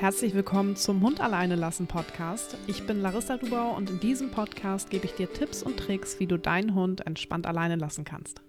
Herzlich willkommen zum Hund alleine lassen Podcast. Ich bin Larissa Dubau und in diesem Podcast gebe ich dir Tipps und Tricks, wie du deinen Hund entspannt alleine lassen kannst.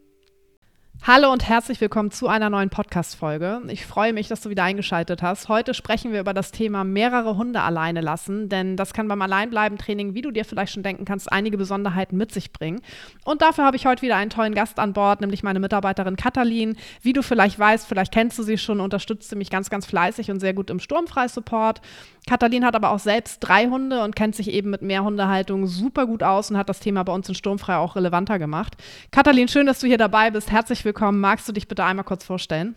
Hallo und herzlich willkommen zu einer neuen Podcast-Folge. Ich freue mich, dass du wieder eingeschaltet hast. Heute sprechen wir über das Thema mehrere Hunde alleine lassen, denn das kann beim Alleinbleiben-Training, wie du dir vielleicht schon denken kannst, einige Besonderheiten mit sich bringen. Und dafür habe ich heute wieder einen tollen Gast an Bord, nämlich meine Mitarbeiterin Katalin. Wie du vielleicht weißt, vielleicht kennst du sie schon, unterstützt sie mich ganz, ganz fleißig und sehr gut im Sturmfrei-Support. Katalin hat aber auch selbst drei Hunde und kennt sich eben mit Mehrhundehaltung super gut aus und hat das Thema bei uns in Sturmfrei auch relevanter gemacht. Katalin, schön, dass du hier dabei bist. Herzlich willkommen. Magst du dich bitte einmal kurz vorstellen?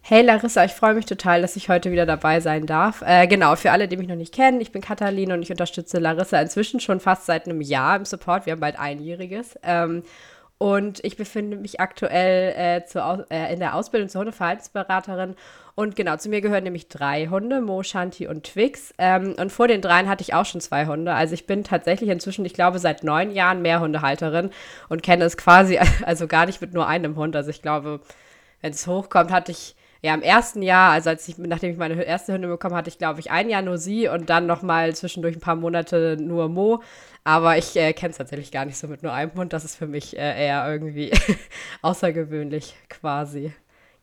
Hey Larissa, ich freue mich total, dass ich heute wieder dabei sein darf. Äh, genau, für alle, die mich noch nicht kennen, ich bin Katalin und ich unterstütze Larissa inzwischen schon fast seit einem Jahr im Support. Wir haben bald einjähriges. Ähm, und ich befinde mich aktuell äh, zur, äh, in der Ausbildung zur Hundeverhaltensberaterin. Und genau, zu mir gehören nämlich drei Hunde, Mo, Shanti und Twix. Ähm, und vor den dreien hatte ich auch schon zwei Hunde. Also ich bin tatsächlich inzwischen, ich glaube, seit neun Jahren Mehrhundehalterin und kenne es quasi, also gar nicht mit nur einem Hund. Also ich glaube, wenn es hochkommt, hatte ich ja, im ersten Jahr, also als ich, nachdem ich meine erste Hündin bekommen hatte, ich glaube ich ein Jahr nur sie und dann nochmal zwischendurch ein paar Monate nur Mo. Aber ich äh, kenne es tatsächlich gar nicht so mit nur einem Hund. Das ist für mich äh, eher irgendwie außergewöhnlich quasi.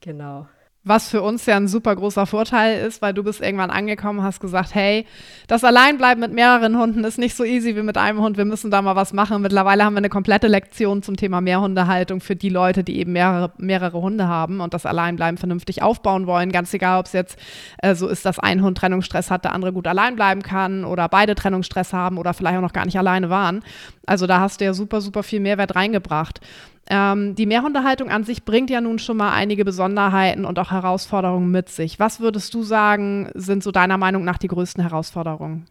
Genau. Was für uns ja ein super großer Vorteil ist, weil du bist irgendwann angekommen, hast gesagt, hey, das Alleinbleiben mit mehreren Hunden ist nicht so easy wie mit einem Hund. Wir müssen da mal was machen. Mittlerweile haben wir eine komplette Lektion zum Thema Mehrhundehaltung für die Leute, die eben mehrere, mehrere Hunde haben und das Alleinbleiben vernünftig aufbauen wollen. Ganz egal, ob es jetzt äh, so ist, dass ein Hund Trennungsstress hat, der andere gut allein bleiben kann oder beide Trennungsstress haben oder vielleicht auch noch gar nicht alleine waren. Also da hast du ja super, super viel Mehrwert reingebracht. Ähm, die Mehrhundehaltung an sich bringt ja nun schon mal einige Besonderheiten und auch Herausforderungen mit sich. Was würdest du sagen, sind so deiner Meinung nach die größten Herausforderungen?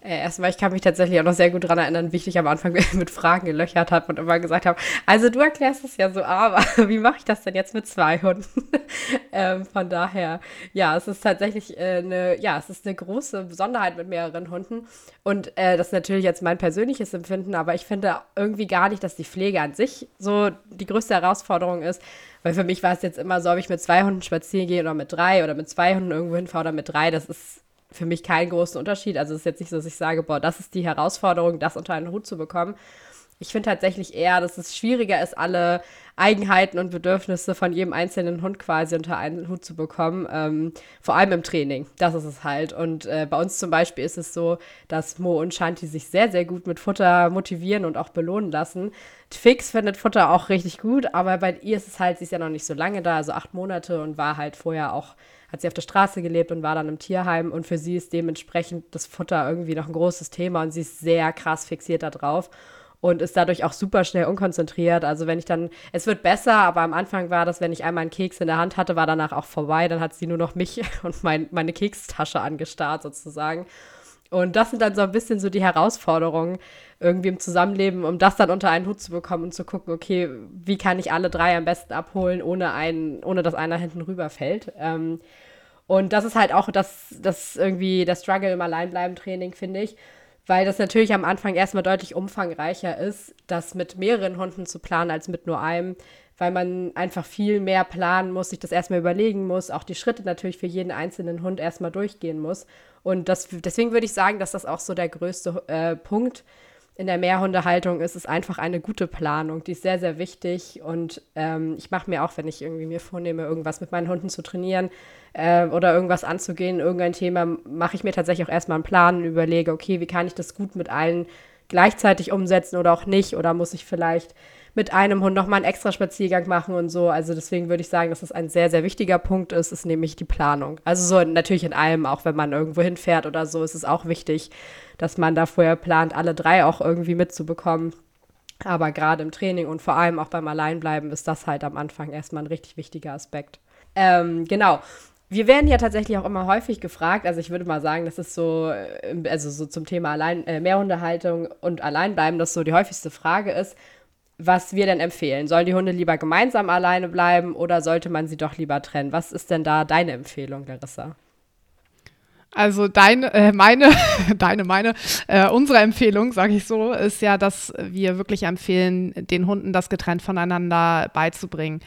Äh, erstmal, ich kann mich tatsächlich auch noch sehr gut daran erinnern, wie ich dich am Anfang mit Fragen gelöchert habe und immer gesagt habe, also du erklärst es ja so, aber wie mache ich das denn jetzt mit zwei Hunden? ähm, von daher, ja, es ist tatsächlich äh, eine, ja, es ist eine große Besonderheit mit mehreren Hunden und äh, das ist natürlich jetzt mein persönliches Empfinden, aber ich finde irgendwie gar nicht, dass die Pflege an sich so die größte Herausforderung ist, weil für mich war es jetzt immer so, ob ich mit zwei Hunden spazieren gehe oder mit drei oder mit zwei Hunden irgendwo hinfahre oder mit drei, das ist für mich keinen großen Unterschied. Also es ist jetzt nicht so, dass ich sage, boah, das ist die Herausforderung, das unter einen Hut zu bekommen. Ich finde tatsächlich eher, dass es schwieriger ist, alle Eigenheiten und Bedürfnisse von jedem einzelnen Hund quasi unter einen Hut zu bekommen. Ähm, vor allem im Training. Das ist es halt. Und äh, bei uns zum Beispiel ist es so, dass Mo und Shanti sich sehr, sehr gut mit Futter motivieren und auch belohnen lassen. Twix findet Futter auch richtig gut, aber bei ihr ist es halt, sie ist ja noch nicht so lange da, also acht Monate und war halt vorher auch hat sie auf der Straße gelebt und war dann im Tierheim und für sie ist dementsprechend das Futter irgendwie noch ein großes Thema und sie ist sehr krass fixiert darauf und ist dadurch auch super schnell unkonzentriert. Also wenn ich dann, es wird besser, aber am Anfang war das, wenn ich einmal einen Keks in der Hand hatte, war danach auch vorbei. Dann hat sie nur noch mich und mein, meine Kekstasche angestarrt sozusagen. Und das sind dann so ein bisschen so die Herausforderungen irgendwie im Zusammenleben, um das dann unter einen Hut zu bekommen und zu gucken, okay, wie kann ich alle drei am besten abholen, ohne, einen, ohne dass einer hinten rüberfällt. Ähm, und das ist halt auch das, das irgendwie das Struggle im Alleinbleiben-Training, finde ich. Weil das natürlich am Anfang erstmal deutlich umfangreicher ist, das mit mehreren Hunden zu planen als mit nur einem, weil man einfach viel mehr planen muss, sich das erstmal überlegen muss, auch die Schritte natürlich für jeden einzelnen Hund erstmal durchgehen muss. Und das, deswegen würde ich sagen, dass das auch so der größte äh, Punkt in der Mehrhundehaltung ist, ist einfach eine gute Planung. Die ist sehr, sehr wichtig. Und ähm, ich mache mir auch, wenn ich irgendwie mir vornehme, irgendwas mit meinen Hunden zu trainieren äh, oder irgendwas anzugehen, irgendein Thema, mache ich mir tatsächlich auch erstmal einen Plan und überlege, okay, wie kann ich das gut mit allen gleichzeitig umsetzen oder auch nicht? Oder muss ich vielleicht mit einem Hund nochmal einen extra Spaziergang machen und so. Also deswegen würde ich sagen, dass das ein sehr, sehr wichtiger Punkt ist, ist nämlich die Planung. Also so natürlich in allem, auch wenn man irgendwo hinfährt oder so, ist es auch wichtig, dass man da vorher plant, alle drei auch irgendwie mitzubekommen. Aber gerade im Training und vor allem auch beim Alleinbleiben ist das halt am Anfang erstmal ein richtig wichtiger Aspekt. Ähm, genau. Wir werden ja tatsächlich auch immer häufig gefragt, also ich würde mal sagen, das ist so, äh, also so zum Thema Allein, äh, Mehrhundehaltung und Alleinbleiben, das so die häufigste Frage ist, was wir denn empfehlen. Sollen die Hunde lieber gemeinsam alleine bleiben oder sollte man sie doch lieber trennen? Was ist denn da deine Empfehlung, Larissa? Also deine, äh, meine, deine, meine, äh, unsere Empfehlung, sage ich so, ist ja, dass wir wirklich empfehlen, den Hunden das getrennt voneinander beizubringen.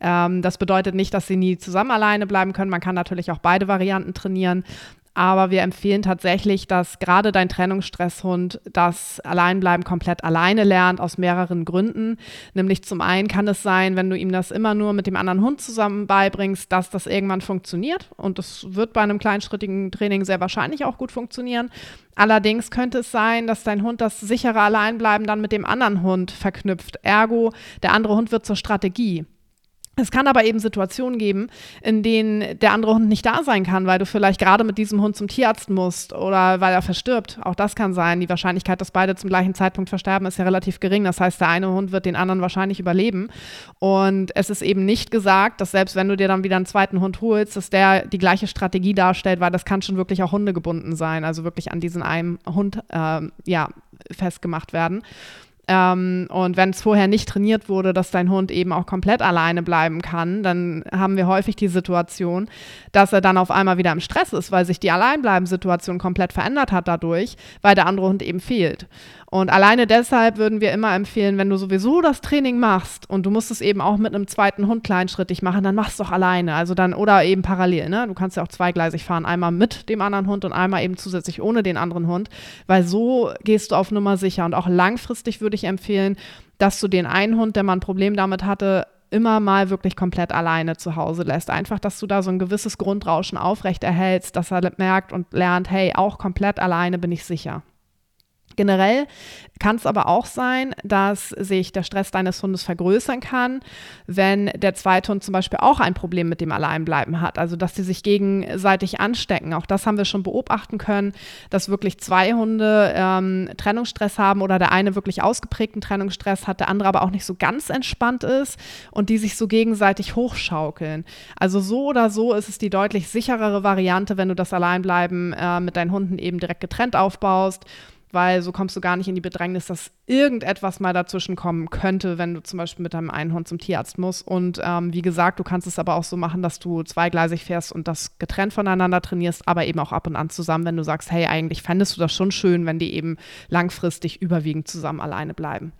Ähm, das bedeutet nicht, dass sie nie zusammen alleine bleiben können. Man kann natürlich auch beide Varianten trainieren. Aber wir empfehlen tatsächlich, dass gerade dein Trennungsstresshund das Alleinbleiben komplett alleine lernt, aus mehreren Gründen. Nämlich zum einen kann es sein, wenn du ihm das immer nur mit dem anderen Hund zusammen beibringst, dass das irgendwann funktioniert. Und das wird bei einem kleinschrittigen Training sehr wahrscheinlich auch gut funktionieren. Allerdings könnte es sein, dass dein Hund das sichere Alleinbleiben dann mit dem anderen Hund verknüpft. Ergo, der andere Hund wird zur Strategie. Es kann aber eben Situationen geben, in denen der andere Hund nicht da sein kann, weil du vielleicht gerade mit diesem Hund zum Tierarzt musst oder weil er verstirbt. Auch das kann sein. Die Wahrscheinlichkeit, dass beide zum gleichen Zeitpunkt versterben, ist ja relativ gering. Das heißt, der eine Hund wird den anderen wahrscheinlich überleben. Und es ist eben nicht gesagt, dass selbst wenn du dir dann wieder einen zweiten Hund holst, dass der die gleiche Strategie darstellt, weil das kann schon wirklich auch hundegebunden sein, also wirklich an diesen einen Hund äh, ja, festgemacht werden. Ähm, und wenn es vorher nicht trainiert wurde, dass dein Hund eben auch komplett alleine bleiben kann, dann haben wir häufig die Situation, dass er dann auf einmal wieder im Stress ist, weil sich die Alleinbleiben-Situation komplett verändert hat dadurch, weil der andere Hund eben fehlt. Und alleine deshalb würden wir immer empfehlen, wenn du sowieso das Training machst und du musst es eben auch mit einem zweiten Hund kleinschrittig machen, dann machst du doch alleine. Also dann oder eben parallel. Ne? Du kannst ja auch zweigleisig fahren, einmal mit dem anderen Hund und einmal eben zusätzlich ohne den anderen Hund, weil so gehst du auf Nummer sicher. Und auch langfristig würde ich empfehlen, dass du den einen Hund, der mal ein Problem damit hatte, immer mal wirklich komplett alleine zu Hause lässt. Einfach, dass du da so ein gewisses Grundrauschen aufrechterhältst, dass er merkt und lernt, hey, auch komplett alleine bin ich sicher. Generell kann es aber auch sein, dass sich der Stress deines Hundes vergrößern kann, wenn der zweite Hund zum Beispiel auch ein Problem mit dem Alleinbleiben hat. Also, dass sie sich gegenseitig anstecken. Auch das haben wir schon beobachten können, dass wirklich zwei Hunde ähm, Trennungsstress haben oder der eine wirklich ausgeprägten Trennungsstress hat, der andere aber auch nicht so ganz entspannt ist und die sich so gegenseitig hochschaukeln. Also, so oder so ist es die deutlich sicherere Variante, wenn du das Alleinbleiben äh, mit deinen Hunden eben direkt getrennt aufbaust weil so kommst du gar nicht in die Bedrängnis, dass irgendetwas mal dazwischen kommen könnte, wenn du zum Beispiel mit deinem Hund zum Tierarzt musst. Und ähm, wie gesagt, du kannst es aber auch so machen, dass du zweigleisig fährst und das getrennt voneinander trainierst, aber eben auch ab und an zusammen, wenn du sagst, hey, eigentlich fändest du das schon schön, wenn die eben langfristig überwiegend zusammen alleine bleiben.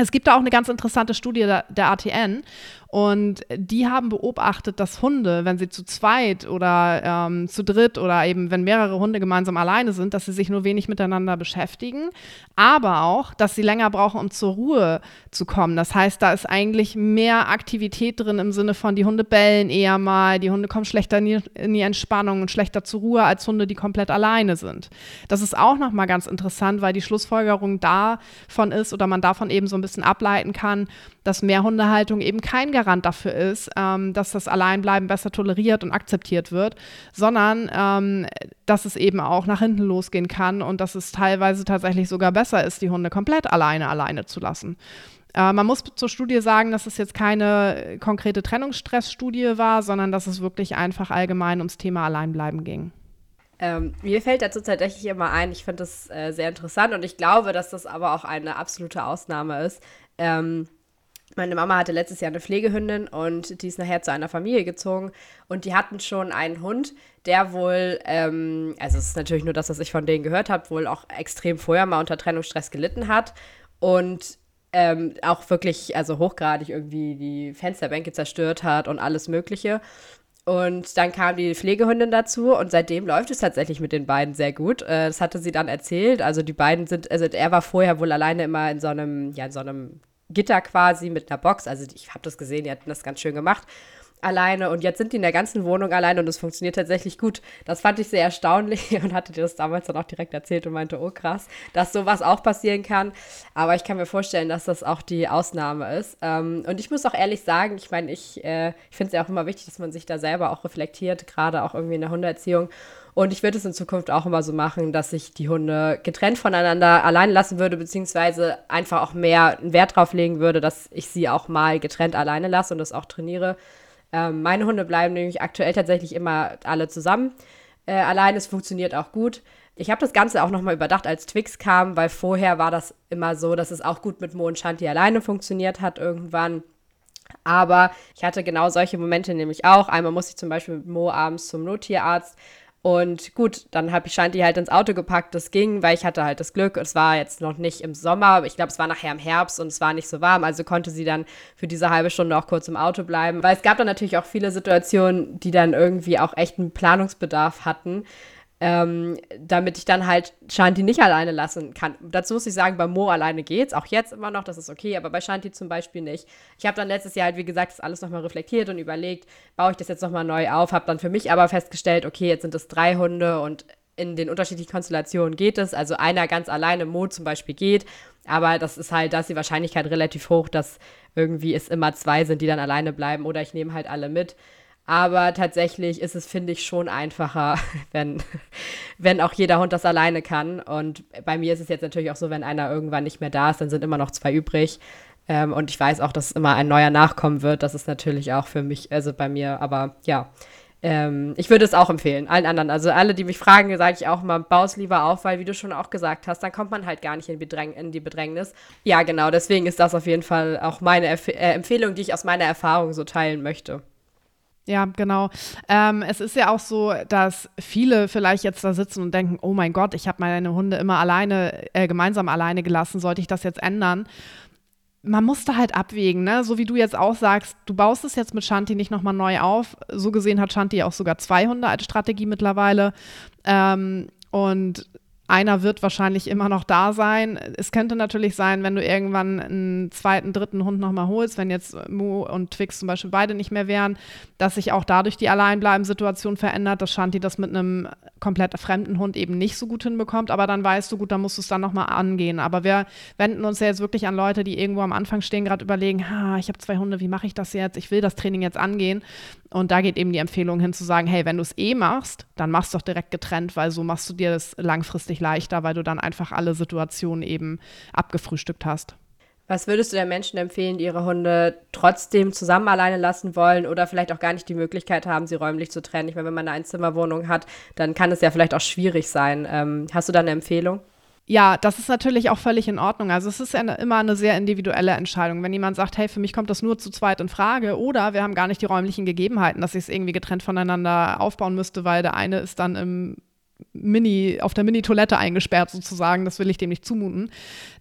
Es gibt da auch eine ganz interessante Studie der, der, ATN und die haben beobachtet, dass Hunde, wenn sie zu zweit oder ähm, zu dritt oder eben wenn mehrere Hunde gemeinsam alleine sind, dass sie sich nur wenig miteinander beschäftigen, aber auch, dass sie länger brauchen, um zur Ruhe zu kommen. Das heißt, da ist eigentlich mehr Aktivität drin im Sinne von, die Hunde bellen eher mal, die Hunde kommen schlechter in die, in die Entspannung und schlechter zur Ruhe als Hunde, die komplett alleine sind. Das ist auch nochmal ganz interessant, weil die Schlussfolgerung davon ist oder man davon eben so ein bisschen bisschen ableiten kann, dass Mehrhundehaltung eben kein Garant dafür ist, ähm, dass das Alleinbleiben besser toleriert und akzeptiert wird, sondern ähm, dass es eben auch nach hinten losgehen kann und dass es teilweise tatsächlich sogar besser ist, die Hunde komplett alleine alleine zu lassen. Äh, man muss zur Studie sagen, dass es jetzt keine konkrete Trennungsstressstudie war, sondern dass es wirklich einfach allgemein ums Thema Alleinbleiben ging. Ähm, mir fällt dazu tatsächlich immer ein, ich finde das äh, sehr interessant und ich glaube, dass das aber auch eine absolute Ausnahme ist. Ähm, meine Mama hatte letztes Jahr eine Pflegehündin und die ist nachher zu einer Familie gezogen und die hatten schon einen Hund, der wohl, ähm, also es ist natürlich nur das, was ich von denen gehört habe, wohl auch extrem vorher mal unter Trennungsstress gelitten hat und ähm, auch wirklich, also hochgradig irgendwie die Fensterbänke zerstört hat und alles Mögliche. Und dann kam die Pflegehündin dazu und seitdem läuft es tatsächlich mit den beiden sehr gut. Äh, das hatte sie dann erzählt. Also die beiden sind, also er war vorher wohl alleine immer in so einem, ja, in so einem Gitter quasi mit einer Box. Also ich habe das gesehen, die hatten das ganz schön gemacht alleine und jetzt sind die in der ganzen Wohnung alleine und es funktioniert tatsächlich gut. Das fand ich sehr erstaunlich und hatte dir das damals dann auch direkt erzählt und meinte, oh krass, dass sowas auch passieren kann. Aber ich kann mir vorstellen, dass das auch die Ausnahme ist. Ähm, und ich muss auch ehrlich sagen, ich meine, ich, äh, ich finde es ja auch immer wichtig, dass man sich da selber auch reflektiert, gerade auch irgendwie in der Hundeerziehung. Und ich würde es in Zukunft auch immer so machen, dass ich die Hunde getrennt voneinander allein lassen würde, beziehungsweise einfach auch mehr Wert drauf legen würde, dass ich sie auch mal getrennt alleine lasse und das auch trainiere. Ähm, meine Hunde bleiben nämlich aktuell tatsächlich immer alle zusammen. Äh, allein es funktioniert auch gut. Ich habe das Ganze auch nochmal überdacht, als Twix kam, weil vorher war das immer so, dass es auch gut mit Mo und Shanti alleine funktioniert hat irgendwann. Aber ich hatte genau solche Momente nämlich auch. Einmal musste ich zum Beispiel mit Mo abends zum Nottierarzt und gut, dann habe ich Shanti halt ins Auto gepackt. Das ging, weil ich hatte halt das Glück. Es war jetzt noch nicht im Sommer. Ich glaube, es war nachher im Herbst und es war nicht so warm. Also konnte sie dann für diese halbe Stunde auch kurz im Auto bleiben. Weil es gab dann natürlich auch viele Situationen, die dann irgendwie auch echt einen Planungsbedarf hatten. Ähm, damit ich dann halt Shanti nicht alleine lassen kann. Dazu muss ich sagen, bei Mo alleine geht's, auch jetzt immer noch, das ist okay, aber bei Shanti zum Beispiel nicht. Ich habe dann letztes Jahr halt, wie gesagt, das alles nochmal reflektiert und überlegt, baue ich das jetzt nochmal neu auf, habe dann für mich aber festgestellt, okay, jetzt sind es drei Hunde und in den unterschiedlichen Konstellationen geht es. Also einer ganz alleine, Mo zum Beispiel geht, aber das ist halt, da ist die Wahrscheinlichkeit relativ hoch, dass irgendwie es immer zwei sind, die dann alleine bleiben oder ich nehme halt alle mit. Aber tatsächlich ist es, finde ich, schon einfacher, wenn, wenn auch jeder Hund das alleine kann. Und bei mir ist es jetzt natürlich auch so, wenn einer irgendwann nicht mehr da ist, dann sind immer noch zwei übrig. Ähm, und ich weiß auch, dass immer ein neuer nachkommen wird. Das ist natürlich auch für mich, also bei mir, aber ja. Ähm, ich würde es auch empfehlen, allen anderen. Also alle, die mich fragen, sage ich auch mal, baus lieber auf, weil wie du schon auch gesagt hast, dann kommt man halt gar nicht in, Bedräng in die Bedrängnis. Ja, genau, deswegen ist das auf jeden Fall auch meine Erf äh, Empfehlung, die ich aus meiner Erfahrung so teilen möchte. Ja, genau. Ähm, es ist ja auch so, dass viele vielleicht jetzt da sitzen und denken, oh mein Gott, ich habe meine Hunde immer alleine, äh, gemeinsam alleine gelassen, sollte ich das jetzt ändern? Man muss da halt abwägen, ne? So wie du jetzt auch sagst, du baust es jetzt mit Shanti nicht nochmal neu auf. So gesehen hat Shanti auch sogar zwei Hunde als Strategie mittlerweile. Ähm, und einer wird wahrscheinlich immer noch da sein. Es könnte natürlich sein, wenn du irgendwann einen zweiten, dritten Hund nochmal holst, wenn jetzt Mu und Twix zum Beispiel beide nicht mehr wären, dass sich auch dadurch die Alleinbleiben-Situation verändert, dass Shanti das mit einem komplett fremden Hund eben nicht so gut hinbekommt. Aber dann weißt du, gut, dann musst du es dann nochmal angehen. Aber wir wenden uns ja jetzt wirklich an Leute, die irgendwo am Anfang stehen, gerade überlegen, ha, ich habe zwei Hunde, wie mache ich das jetzt? Ich will das Training jetzt angehen. Und da geht eben die Empfehlung hin zu sagen, hey, wenn du es eh machst, dann machst doch direkt getrennt, weil so machst du dir das langfristig leichter, weil du dann einfach alle Situationen eben abgefrühstückt hast. Was würdest du den Menschen empfehlen, die ihre Hunde trotzdem zusammen alleine lassen wollen oder vielleicht auch gar nicht die Möglichkeit haben, sie räumlich zu trennen? Ich meine, wenn man eine Einzimmerwohnung hat, dann kann es ja vielleicht auch schwierig sein. Ähm, hast du da eine Empfehlung? Ja, das ist natürlich auch völlig in Ordnung. Also es ist ja immer eine sehr individuelle Entscheidung. Wenn jemand sagt, hey, für mich kommt das nur zu zweit in Frage oder wir haben gar nicht die räumlichen Gegebenheiten, dass ich es irgendwie getrennt voneinander aufbauen müsste, weil der eine ist dann im Mini, auf der Mini-Toilette eingesperrt sozusagen, das will ich dem nicht zumuten,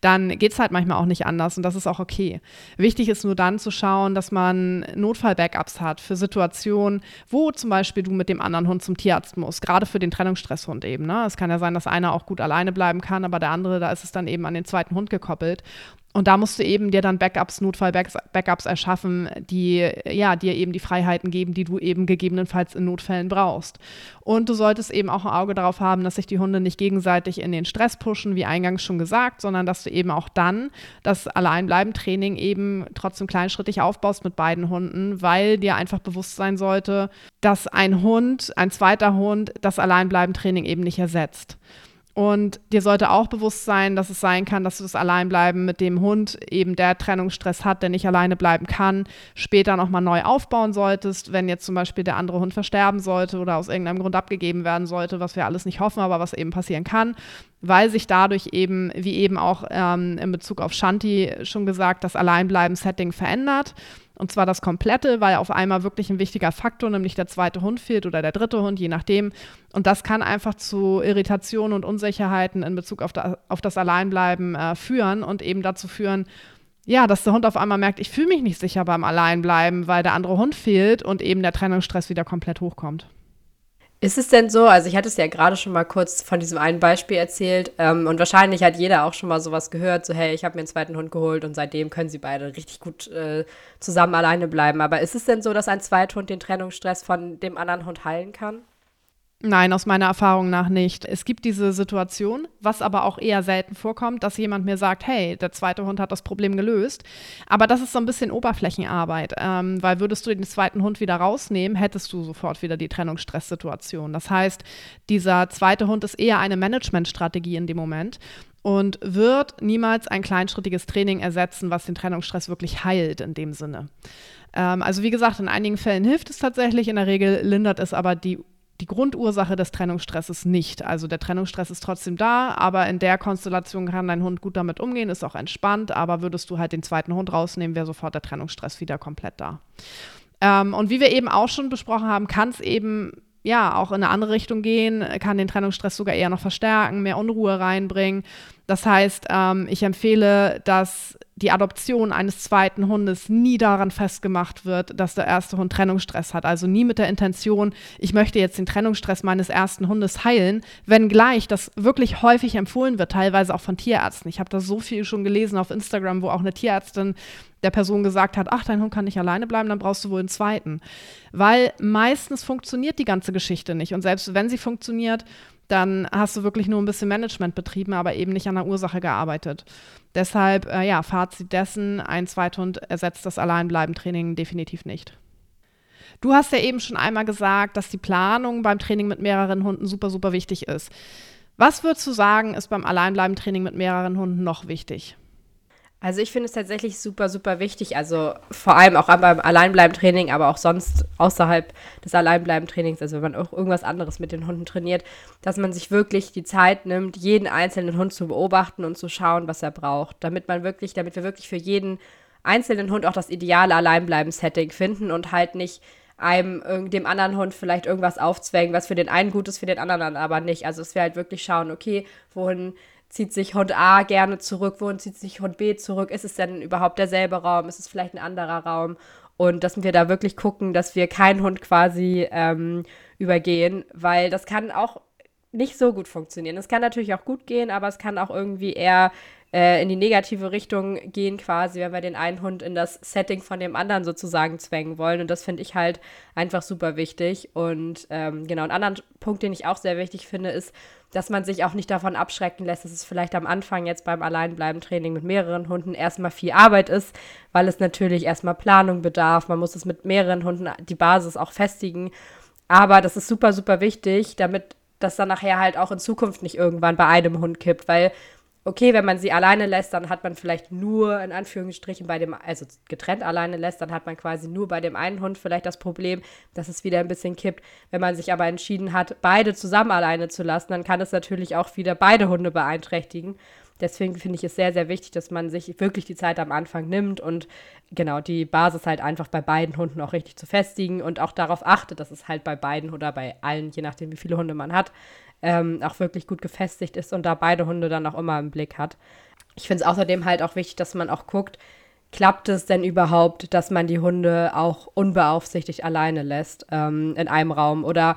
dann geht es halt manchmal auch nicht anders und das ist auch okay. Wichtig ist nur dann zu schauen, dass man Notfall-Backups hat für Situationen, wo zum Beispiel du mit dem anderen Hund zum Tierarzt musst, gerade für den Trennungsstresshund eben. Ne? Es kann ja sein, dass einer auch gut alleine bleiben kann, aber der andere, da ist es dann eben an den zweiten Hund gekoppelt. Und da musst du eben dir dann Backups, Notfall-Backups erschaffen, die ja, dir eben die Freiheiten geben, die du eben gegebenenfalls in Notfällen brauchst. Und du solltest eben auch ein Auge darauf haben, dass sich die Hunde nicht gegenseitig in den Stress pushen, wie eingangs schon gesagt, sondern dass du eben auch dann das Alleinbleiben-Training eben trotzdem kleinschrittig aufbaust mit beiden Hunden, weil dir einfach bewusst sein sollte, dass ein Hund, ein zweiter Hund, das Alleinbleiben-Training eben nicht ersetzt. Und dir sollte auch bewusst sein, dass es sein kann, dass du das Alleinbleiben mit dem Hund eben der Trennungsstress hat, der nicht alleine bleiben kann, später nochmal neu aufbauen solltest, wenn jetzt zum Beispiel der andere Hund versterben sollte oder aus irgendeinem Grund abgegeben werden sollte, was wir alles nicht hoffen, aber was eben passieren kann, weil sich dadurch eben, wie eben auch ähm, in Bezug auf Shanti schon gesagt, das Alleinbleiben-Setting verändert. Und zwar das komplette, weil auf einmal wirklich ein wichtiger Faktor, nämlich der zweite Hund fehlt oder der dritte Hund, je nachdem. Und das kann einfach zu Irritationen und Unsicherheiten in Bezug auf, da, auf das Alleinbleiben äh, führen und eben dazu führen, ja, dass der Hund auf einmal merkt, ich fühle mich nicht sicher beim Alleinbleiben, weil der andere Hund fehlt und eben der Trennungsstress wieder komplett hochkommt. Ist es denn so, also ich hatte es ja gerade schon mal kurz von diesem einen Beispiel erzählt ähm, und wahrscheinlich hat jeder auch schon mal sowas gehört, so hey, ich habe mir einen zweiten Hund geholt und seitdem können sie beide richtig gut äh, zusammen alleine bleiben. Aber ist es denn so, dass ein Zweithund den Trennungsstress von dem anderen Hund heilen kann? Nein, aus meiner Erfahrung nach nicht. Es gibt diese Situation, was aber auch eher selten vorkommt, dass jemand mir sagt, hey, der zweite Hund hat das Problem gelöst. Aber das ist so ein bisschen Oberflächenarbeit, ähm, weil würdest du den zweiten Hund wieder rausnehmen, hättest du sofort wieder die Trennungsstresssituation. Das heißt, dieser zweite Hund ist eher eine Managementstrategie in dem Moment und wird niemals ein kleinschrittiges Training ersetzen, was den Trennungsstress wirklich heilt in dem Sinne. Ähm, also wie gesagt, in einigen Fällen hilft es tatsächlich, in der Regel lindert es aber die die Grundursache des Trennungsstresses nicht. Also der Trennungsstress ist trotzdem da, aber in der Konstellation kann dein Hund gut damit umgehen, ist auch entspannt, aber würdest du halt den zweiten Hund rausnehmen, wäre sofort der Trennungsstress wieder komplett da. Ähm, und wie wir eben auch schon besprochen haben, kann es eben ja auch in eine andere Richtung gehen, kann den Trennungsstress sogar eher noch verstärken, mehr Unruhe reinbringen. Das heißt, ähm, ich empfehle, dass die Adoption eines zweiten Hundes nie daran festgemacht wird, dass der erste Hund Trennungsstress hat. Also nie mit der Intention, ich möchte jetzt den Trennungsstress meines ersten Hundes heilen, wenngleich das wirklich häufig empfohlen wird, teilweise auch von Tierärzten. Ich habe da so viel schon gelesen auf Instagram, wo auch eine Tierärztin der Person gesagt hat, ach, dein Hund kann nicht alleine bleiben, dann brauchst du wohl einen zweiten. Weil meistens funktioniert die ganze Geschichte nicht. Und selbst wenn sie funktioniert, dann hast du wirklich nur ein bisschen Management betrieben, aber eben nicht an der Ursache gearbeitet. Deshalb, äh, ja, Fazit dessen, ein Zweithund ersetzt das Alleinbleiben-Training definitiv nicht. Du hast ja eben schon einmal gesagt, dass die Planung beim Training mit mehreren Hunden super, super wichtig ist. Was würdest du sagen, ist beim Alleinbleiben-Training mit mehreren Hunden noch wichtig? Also ich finde es tatsächlich super, super wichtig. Also vor allem auch beim Alleinbleiben-Training, aber auch sonst außerhalb des Alleinbleiben-Trainings, also wenn man auch irgendwas anderes mit den Hunden trainiert, dass man sich wirklich die Zeit nimmt, jeden einzelnen Hund zu beobachten und zu schauen, was er braucht. Damit man wirklich, damit wir wirklich für jeden einzelnen Hund auch das ideale Alleinbleiben-Setting finden und halt nicht einem dem anderen Hund vielleicht irgendwas aufzwängen, was für den einen gut ist, für den anderen aber nicht. Also dass wir halt wirklich schauen, okay, wohin zieht sich Hund A gerne zurück, wohin zieht sich Hund B zurück? Ist es denn überhaupt derselbe Raum? Ist es vielleicht ein anderer Raum? Und dass wir da wirklich gucken, dass wir keinen Hund quasi ähm, übergehen, weil das kann auch nicht so gut funktionieren. Es kann natürlich auch gut gehen, aber es kann auch irgendwie eher äh, in die negative Richtung gehen, quasi, wenn wir den einen Hund in das Setting von dem anderen sozusagen zwängen wollen. Und das finde ich halt einfach super wichtig. Und ähm, genau, ein anderer Punkt, den ich auch sehr wichtig finde, ist, dass man sich auch nicht davon abschrecken lässt, dass es vielleicht am Anfang jetzt beim Alleinbleiben-Training mit mehreren Hunden erstmal viel Arbeit ist, weil es natürlich erstmal Planung bedarf. Man muss es mit mehreren Hunden die Basis auch festigen. Aber das ist super, super wichtig, damit das dann nachher halt auch in Zukunft nicht irgendwann bei einem Hund kippt, weil okay, wenn man sie alleine lässt, dann hat man vielleicht nur in Anführungsstrichen bei dem, also getrennt alleine lässt, dann hat man quasi nur bei dem einen Hund vielleicht das Problem, dass es wieder ein bisschen kippt. Wenn man sich aber entschieden hat, beide zusammen alleine zu lassen, dann kann es natürlich auch wieder beide Hunde beeinträchtigen. Deswegen finde ich es sehr, sehr wichtig, dass man sich wirklich die Zeit am Anfang nimmt und genau die Basis halt einfach bei beiden Hunden auch richtig zu festigen und auch darauf achtet, dass es halt bei beiden oder bei allen, je nachdem wie viele Hunde man hat, ähm, auch wirklich gut gefestigt ist und da beide Hunde dann auch immer im Blick hat. Ich finde es außerdem halt auch wichtig, dass man auch guckt, klappt es denn überhaupt, dass man die Hunde auch unbeaufsichtigt alleine lässt ähm, in einem Raum oder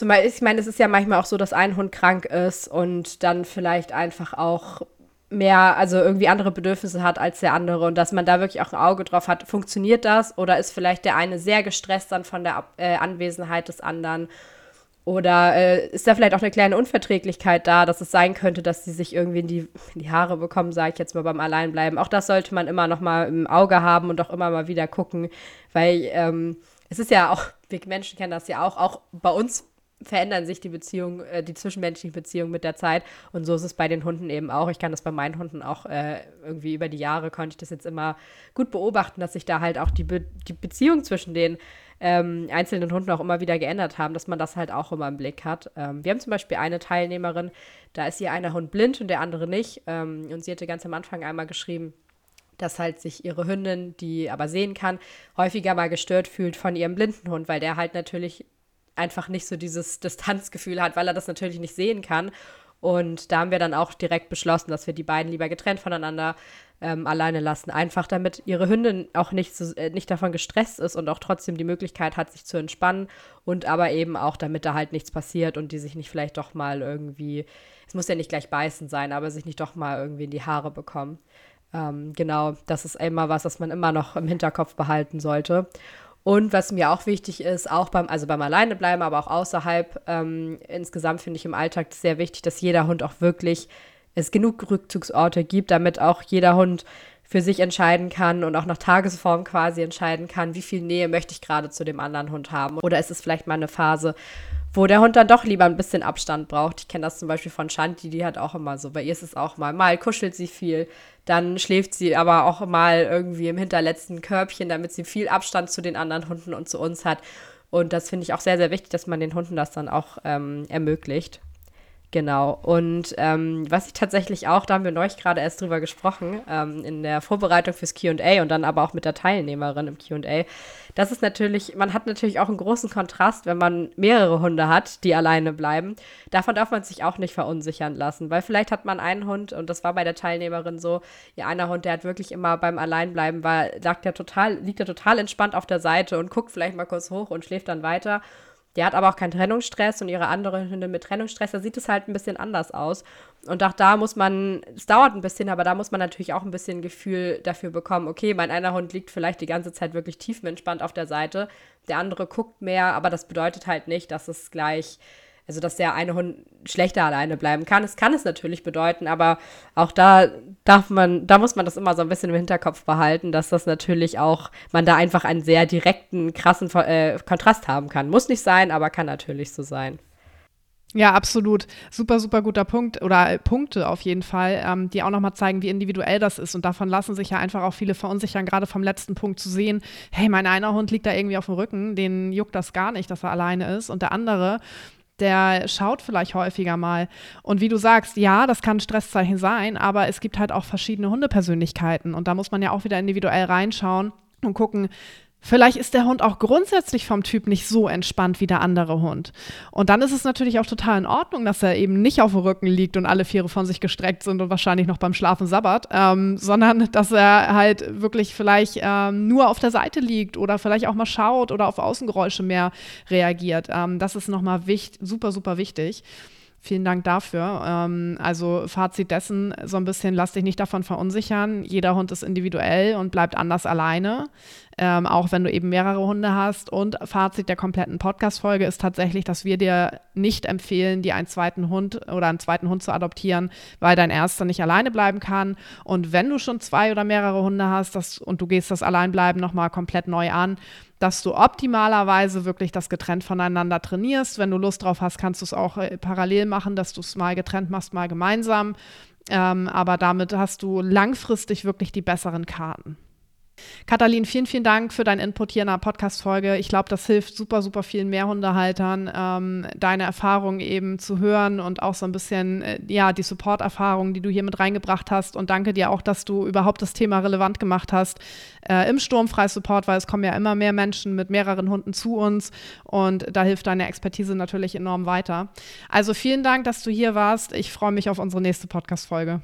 zum ich meine, es ist ja manchmal auch so, dass ein Hund krank ist und dann vielleicht einfach auch mehr, also irgendwie andere Bedürfnisse hat als der andere und dass man da wirklich auch ein Auge drauf hat, funktioniert das oder ist vielleicht der eine sehr gestresst dann von der äh, Anwesenheit des anderen oder äh, ist da vielleicht auch eine kleine Unverträglichkeit da, dass es sein könnte, dass sie sich irgendwie in die, in die Haare bekommen, sage ich jetzt mal beim Alleinbleiben. Auch das sollte man immer noch mal im Auge haben und auch immer mal wieder gucken, weil ähm, es ist ja auch, wir Menschen kennen das ja auch, auch bei uns verändern sich die Beziehungen, äh, die zwischenmenschlichen Beziehungen mit der Zeit. Und so ist es bei den Hunden eben auch. Ich kann das bei meinen Hunden auch äh, irgendwie über die Jahre, konnte ich das jetzt immer gut beobachten, dass sich da halt auch die, Be die Beziehung zwischen den ähm, einzelnen Hunden auch immer wieder geändert haben, dass man das halt auch immer im Blick hat. Ähm, wir haben zum Beispiel eine Teilnehmerin, da ist ihr einer Hund blind und der andere nicht. Ähm, und sie hatte ganz am Anfang einmal geschrieben, dass halt sich ihre Hündin, die aber sehen kann, häufiger mal gestört fühlt von ihrem blinden Hund, weil der halt natürlich einfach nicht so dieses Distanzgefühl hat, weil er das natürlich nicht sehen kann. Und da haben wir dann auch direkt beschlossen, dass wir die beiden lieber getrennt voneinander ähm, alleine lassen. Einfach damit ihre Hündin auch nicht, so, äh, nicht davon gestresst ist und auch trotzdem die Möglichkeit hat, sich zu entspannen. Und aber eben auch, damit da halt nichts passiert und die sich nicht vielleicht doch mal irgendwie, es muss ja nicht gleich beißen sein, aber sich nicht doch mal irgendwie in die Haare bekommen. Ähm, genau, das ist immer was, was man immer noch im Hinterkopf behalten sollte. Und was mir auch wichtig ist, auch beim, also beim Alleinebleiben, aber auch außerhalb, ähm, insgesamt finde ich im Alltag sehr wichtig, dass jeder Hund auch wirklich es genug Rückzugsorte gibt, damit auch jeder Hund für sich entscheiden kann und auch nach Tagesform quasi entscheiden kann, wie viel Nähe möchte ich gerade zu dem anderen Hund haben. Oder ist es vielleicht mal eine Phase, wo der Hund dann doch lieber ein bisschen Abstand braucht. Ich kenne das zum Beispiel von Shanti, die hat auch immer so. Bei ihr ist es auch mal, mal kuschelt sie viel, dann schläft sie aber auch mal irgendwie im hinterletzten Körbchen, damit sie viel Abstand zu den anderen Hunden und zu uns hat. Und das finde ich auch sehr, sehr wichtig, dass man den Hunden das dann auch ähm, ermöglicht. Genau. Und ähm, was ich tatsächlich auch, da haben wir neulich gerade erst drüber gesprochen, ähm, in der Vorbereitung fürs QA und dann aber auch mit der Teilnehmerin im QA, das ist natürlich, man hat natürlich auch einen großen Kontrast, wenn man mehrere Hunde hat, die alleine bleiben. Davon darf man sich auch nicht verunsichern lassen, weil vielleicht hat man einen Hund, und das war bei der Teilnehmerin so, ja, einer Hund, der hat wirklich immer beim Alleinbleiben war, lag der total, liegt er total entspannt auf der Seite und guckt vielleicht mal kurz hoch und schläft dann weiter. Der hat aber auch keinen Trennungsstress und ihre anderen Hunde mit Trennungsstress, da sieht es halt ein bisschen anders aus. Und auch da muss man, es dauert ein bisschen, aber da muss man natürlich auch ein bisschen Gefühl dafür bekommen, okay, mein einer Hund liegt vielleicht die ganze Zeit wirklich tiefenentspannt auf der Seite, der andere guckt mehr, aber das bedeutet halt nicht, dass es gleich also dass der eine Hund schlechter alleine bleiben kann. Es kann es natürlich bedeuten, aber auch da darf man, da muss man das immer so ein bisschen im Hinterkopf behalten, dass das natürlich auch, man da einfach einen sehr direkten, krassen äh, Kontrast haben kann. Muss nicht sein, aber kann natürlich so sein. Ja, absolut. Super, super guter Punkt oder äh, Punkte auf jeden Fall, ähm, die auch nochmal zeigen, wie individuell das ist. Und davon lassen sich ja einfach auch viele verunsichern, gerade vom letzten Punkt zu sehen, hey, mein einer Hund liegt da irgendwie auf dem Rücken, den juckt das gar nicht, dass er alleine ist. Und der andere, der schaut vielleicht häufiger mal. Und wie du sagst, ja, das kann ein Stresszeichen sein, aber es gibt halt auch verschiedene Hundepersönlichkeiten. Und da muss man ja auch wieder individuell reinschauen und gucken, Vielleicht ist der Hund auch grundsätzlich vom Typ nicht so entspannt wie der andere Hund. Und dann ist es natürlich auch total in Ordnung, dass er eben nicht auf dem Rücken liegt und alle Viere von sich gestreckt sind und wahrscheinlich noch beim Schlafen sabbert, ähm, sondern dass er halt wirklich vielleicht ähm, nur auf der Seite liegt oder vielleicht auch mal schaut oder auf Außengeräusche mehr reagiert. Ähm, das ist nochmal wichtig, super, super wichtig. Vielen Dank dafür. Ähm, also Fazit dessen, so ein bisschen, lass dich nicht davon verunsichern. Jeder Hund ist individuell und bleibt anders alleine, ähm, auch wenn du eben mehrere Hunde hast. Und Fazit der kompletten Podcast-Folge ist tatsächlich, dass wir dir nicht empfehlen, dir einen zweiten Hund oder einen zweiten Hund zu adoptieren, weil dein erster nicht alleine bleiben kann. Und wenn du schon zwei oder mehrere Hunde hast das, und du gehst das Alleinbleiben nochmal komplett neu an, dass du optimalerweise wirklich das getrennt voneinander trainierst. Wenn du Lust drauf hast, kannst du es auch äh, parallel machen, dass du es mal getrennt machst, mal gemeinsam. Ähm, aber damit hast du langfristig wirklich die besseren Karten. Katalin, vielen, vielen Dank für deinen Input hier in der Podcast-Folge. Ich glaube, das hilft super, super vielen Mehrhundehaltern, ähm, deine Erfahrungen eben zu hören und auch so ein bisschen, äh, ja, die Support-Erfahrungen, die du hier mit reingebracht hast. Und danke dir auch, dass du überhaupt das Thema relevant gemacht hast äh, im Sturmfrei-Support, weil es kommen ja immer mehr Menschen mit mehreren Hunden zu uns und da hilft deine Expertise natürlich enorm weiter. Also vielen Dank, dass du hier warst. Ich freue mich auf unsere nächste Podcast-Folge.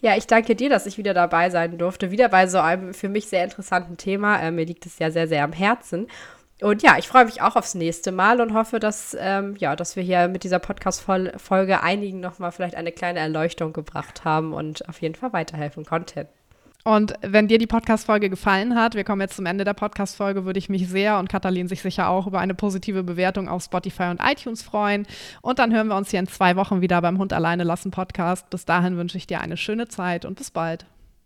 Ja, ich danke dir, dass ich wieder dabei sein durfte. Wieder bei so einem für mich sehr interessanten Thema. Äh, mir liegt es ja sehr, sehr am Herzen. Und ja, ich freue mich auch aufs nächste Mal und hoffe, dass, ähm, ja, dass wir hier mit dieser Podcast-Folge einigen nochmal vielleicht eine kleine Erleuchtung gebracht haben und auf jeden Fall weiterhelfen konnten. Und wenn dir die Podcast-Folge gefallen hat, wir kommen jetzt zum Ende der Podcast-Folge, würde ich mich sehr und Katalin sich sicher auch über eine positive Bewertung auf Spotify und iTunes freuen. Und dann hören wir uns hier in zwei Wochen wieder beim Hund alleine lassen Podcast. Bis dahin wünsche ich dir eine schöne Zeit und bis bald.